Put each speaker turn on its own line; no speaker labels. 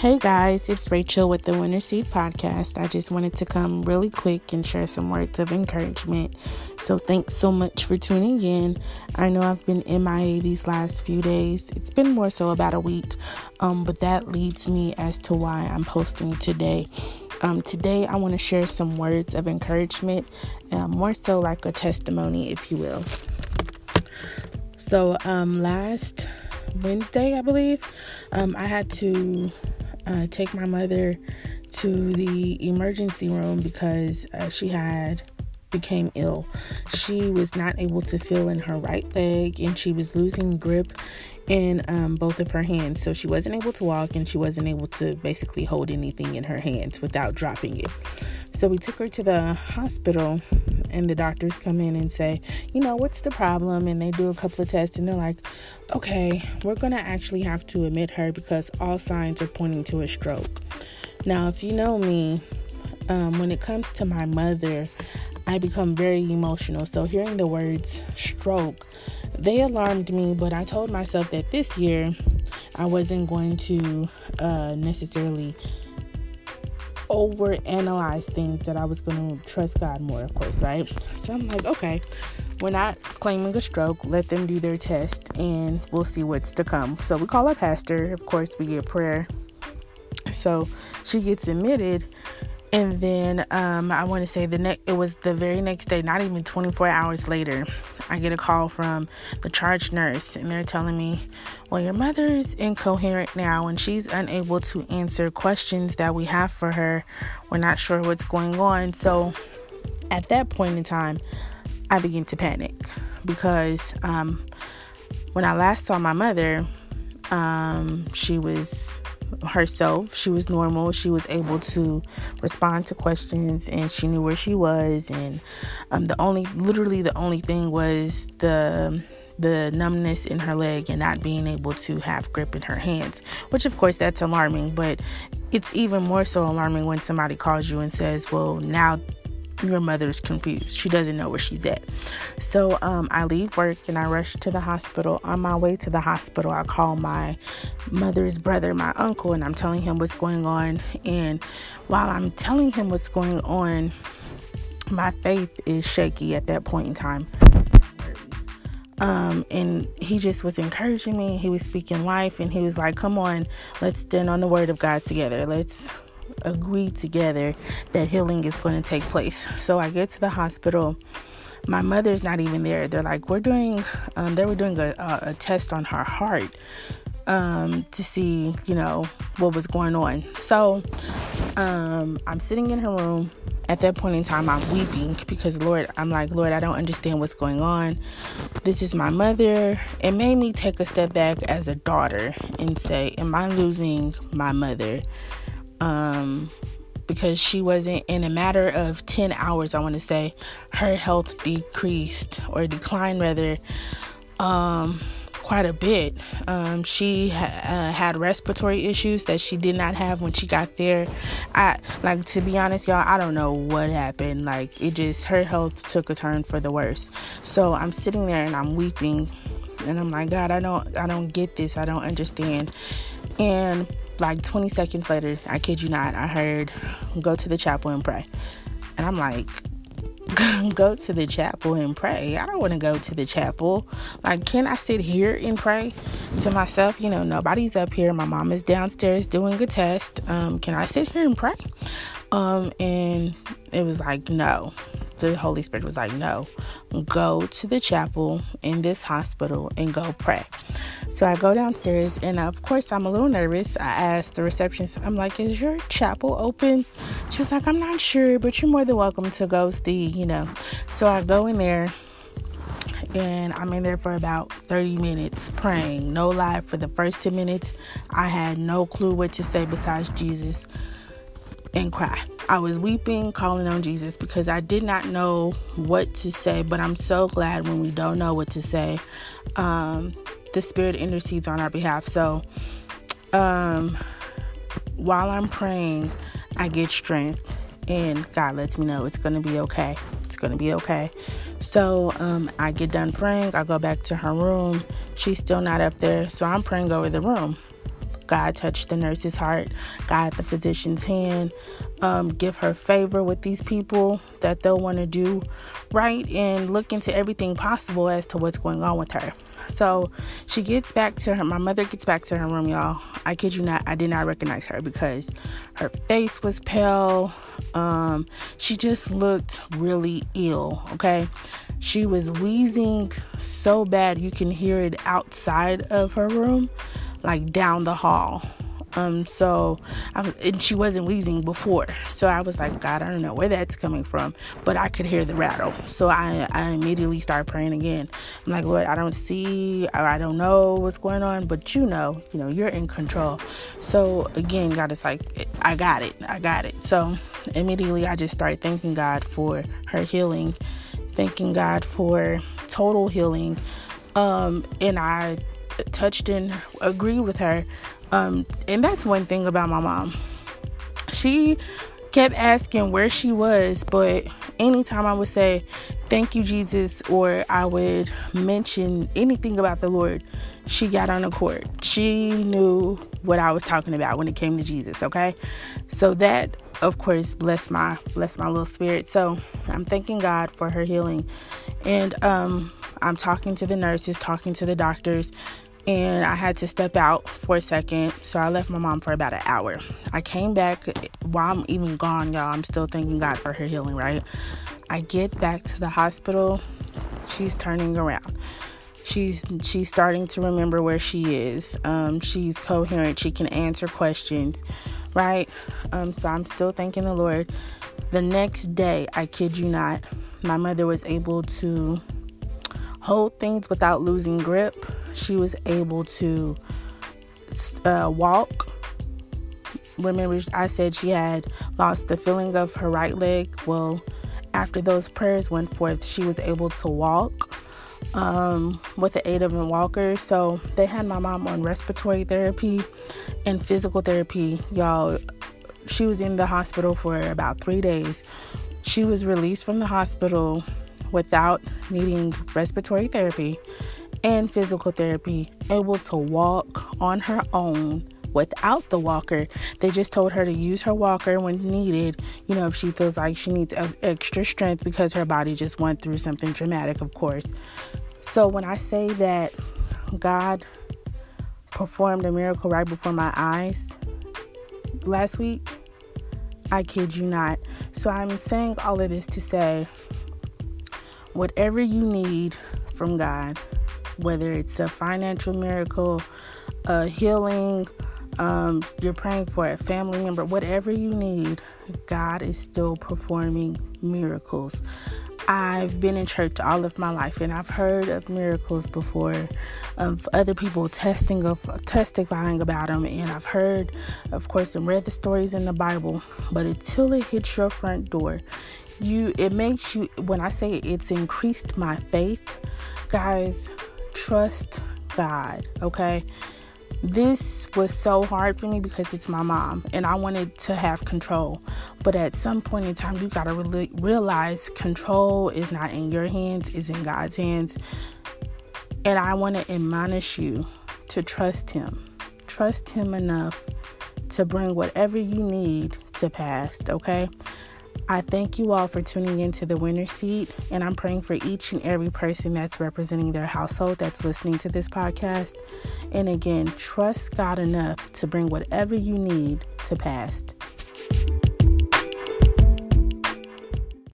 Hey guys, it's Rachel with the Winter Seed Podcast. I just wanted to come really quick and share some words of encouragement. So, thanks so much for tuning in. I know I've been MIA these last few days, it's been more so about a week, um, but that leads me as to why I'm posting today. Um, today, I want to share some words of encouragement, uh, more so like a testimony, if you will. So, um, last Wednesday, I believe, um, I had to uh, take my mother to the emergency room because uh, she had became ill. She was not able to feel in her right leg and she was losing grip in um, both of her hands. So she wasn't able to walk and she wasn't able to basically hold anything in her hands without dropping it. So we took her to the hospital and the doctors come in and say, you know, what's the problem? And they do a couple of tests and they're like, okay, we're going to actually have to admit her because all signs are pointing to a stroke. Now, if you know me, um, when it comes to my mother, I become very emotional. So hearing the words stroke, they alarmed me, but I told myself that this year I wasn't going to uh, necessarily over analyze things that I was going to trust God more, of course, right? So I'm like, okay, we're not claiming a stroke. Let them do their test and we'll see what's to come. So we call our pastor. Of course, we get prayer. So she gets admitted and then um, I want to say the next it was the very next day, not even 24 hours later, I get a call from the charge nurse, and they're telling me, "Well, your mother is incoherent now, and she's unable to answer questions that we have for her. We're not sure what's going on." So, at that point in time, I begin to panic because um, when I last saw my mother, um, she was herself. She was normal. She was able to respond to questions and she knew where she was. And um, the only, literally, the only thing was the the numbness in her leg and not being able to have grip in her hands, which of course that's alarming, but it's even more so alarming when somebody calls you and says, Well, now your mother's confused. She doesn't know where she's at. So um, I leave work and I rush to the hospital. On my way to the hospital, I call my mother's brother, my uncle, and I'm telling him what's going on. And while I'm telling him what's going on, my faith is shaky at that point in time. Um, and he just was encouraging me. He was speaking life, and he was like, "Come on, let's stand on the word of God together. Let's agree together that healing is going to take place. So I get to the hospital. My mother's not even there. They're like, we're doing, um, they were doing a, a, test on her heart um, to see, you know, what was going on. So um, I'm sitting in her room. At that point in time, I'm weeping because, Lord, I'm like, Lord, I don't understand what's going on. This is my mother. It made me take a step back as a daughter and say, Am I losing my mother? Um, because she wasn't in a matter of 10 hours, I want to say, her health decreased or declined rather um, quite a bit. Um, she ha- uh, had respiratory issues that she did not have when she got there. I like to be honest, y'all. I don't know what happened. Like it just her health took a turn for the worse. So I'm sitting there and I'm weeping, and I'm like, God, I don't, I don't get this. I don't understand. And like 20 seconds later, I kid you not, I heard go to the chapel and pray. And I'm like, go to the chapel and pray. I don't want to go to the chapel. Like, can I sit here and pray to myself? You know, nobody's up here. My mom is downstairs doing a test. Um, can I sit here and pray? Um, and it was like, no. The Holy Spirit was like, no, go to the chapel in this hospital and go pray. So I go downstairs, and of course, I'm a little nervous. I asked the receptionist, I'm like, Is your chapel open? She was like, I'm not sure, but you're more than welcome to go see, you know. So I go in there, and I'm in there for about 30 minutes praying. No lie, for the first 10 minutes, I had no clue what to say besides Jesus and cry. I was weeping, calling on Jesus because I did not know what to say, but I'm so glad when we don't know what to say. Um, the Spirit intercedes on our behalf. So, um, while I'm praying, I get strength, and God lets me know it's going to be okay. It's going to be okay. So, um, I get done praying. I go back to her room. She's still not up there. So, I'm praying over the room. God touch the nurse's heart, guide the physician's hand, um, give her favor with these people that they'll want to do right, and look into everything possible as to what's going on with her. So she gets back to her. My mother gets back to her room, y'all. I kid you not, I did not recognize her because her face was pale. Um, she just looked really ill. Okay, she was wheezing so bad you can hear it outside of her room, like down the hall. Um, so I, and she wasn't wheezing before, so I was like, God, I don't know where that's coming from, but I could hear the rattle. So I, I immediately started praying again. I'm like, Lord, I don't see, or I don't know what's going on, but you know, you know, you're in control. So again, God is like, I got it, I got it. So immediately, I just started thanking God for her healing, thanking God for total healing, um, and I touched and agreed with her um, and that's one thing about my mom. She kept asking where she was, but anytime I would say, Thank you, Jesus, or I would mention anything about the Lord, she got on the court. She knew what I was talking about when it came to Jesus, okay? So that of course bless my bless my little spirit. So I'm thanking God for her healing. And um I'm talking to the nurses, talking to the doctors, and I had to step out for a second. So I left my mom for about an hour. I came back while I'm even gone, y'all. I'm still thanking God for her healing, right? I get back to the hospital. She's turning around. She's she's starting to remember where she is. Um, she's coherent. She can answer questions, right? Um, so I'm still thanking the Lord. The next day, I kid you not, my mother was able to hold things without losing grip. She was able to uh, walk. Remember, I said she had lost the feeling of her right leg. Well, after those prayers went forth, she was able to walk um, with the aid of a walker. So they had my mom on respiratory therapy and physical therapy. Y'all, she was in the hospital for about three days. She was released from the hospital without needing respiratory therapy and physical therapy, able to walk on her own without the walker. They just told her to use her walker when needed, you know, if she feels like she needs extra strength because her body just went through something traumatic, of course. So when I say that God performed a miracle right before my eyes last week, I kid you not. So I'm saying all of this to say whatever you need from God, whether it's a financial miracle, a healing, um, you're praying for a family member, whatever you need, God is still performing miracles. I've been in church all of my life and I've heard of miracles before of other people testing of testifying about them and I've heard of course and read the stories in the Bible but until it hits your front door you it makes you when I say it's increased my faith guys trust God okay this was so hard for me because it's my mom and I wanted to have control. But at some point in time, you got to really realize control is not in your hands, it's in God's hands. And I want to admonish you to trust Him. Trust Him enough to bring whatever you need to pass, okay? I thank you all for tuning into the winner seat, and I'm praying for each and every person that's representing their household that's listening to this podcast. And again, trust God enough to bring whatever you need to pass.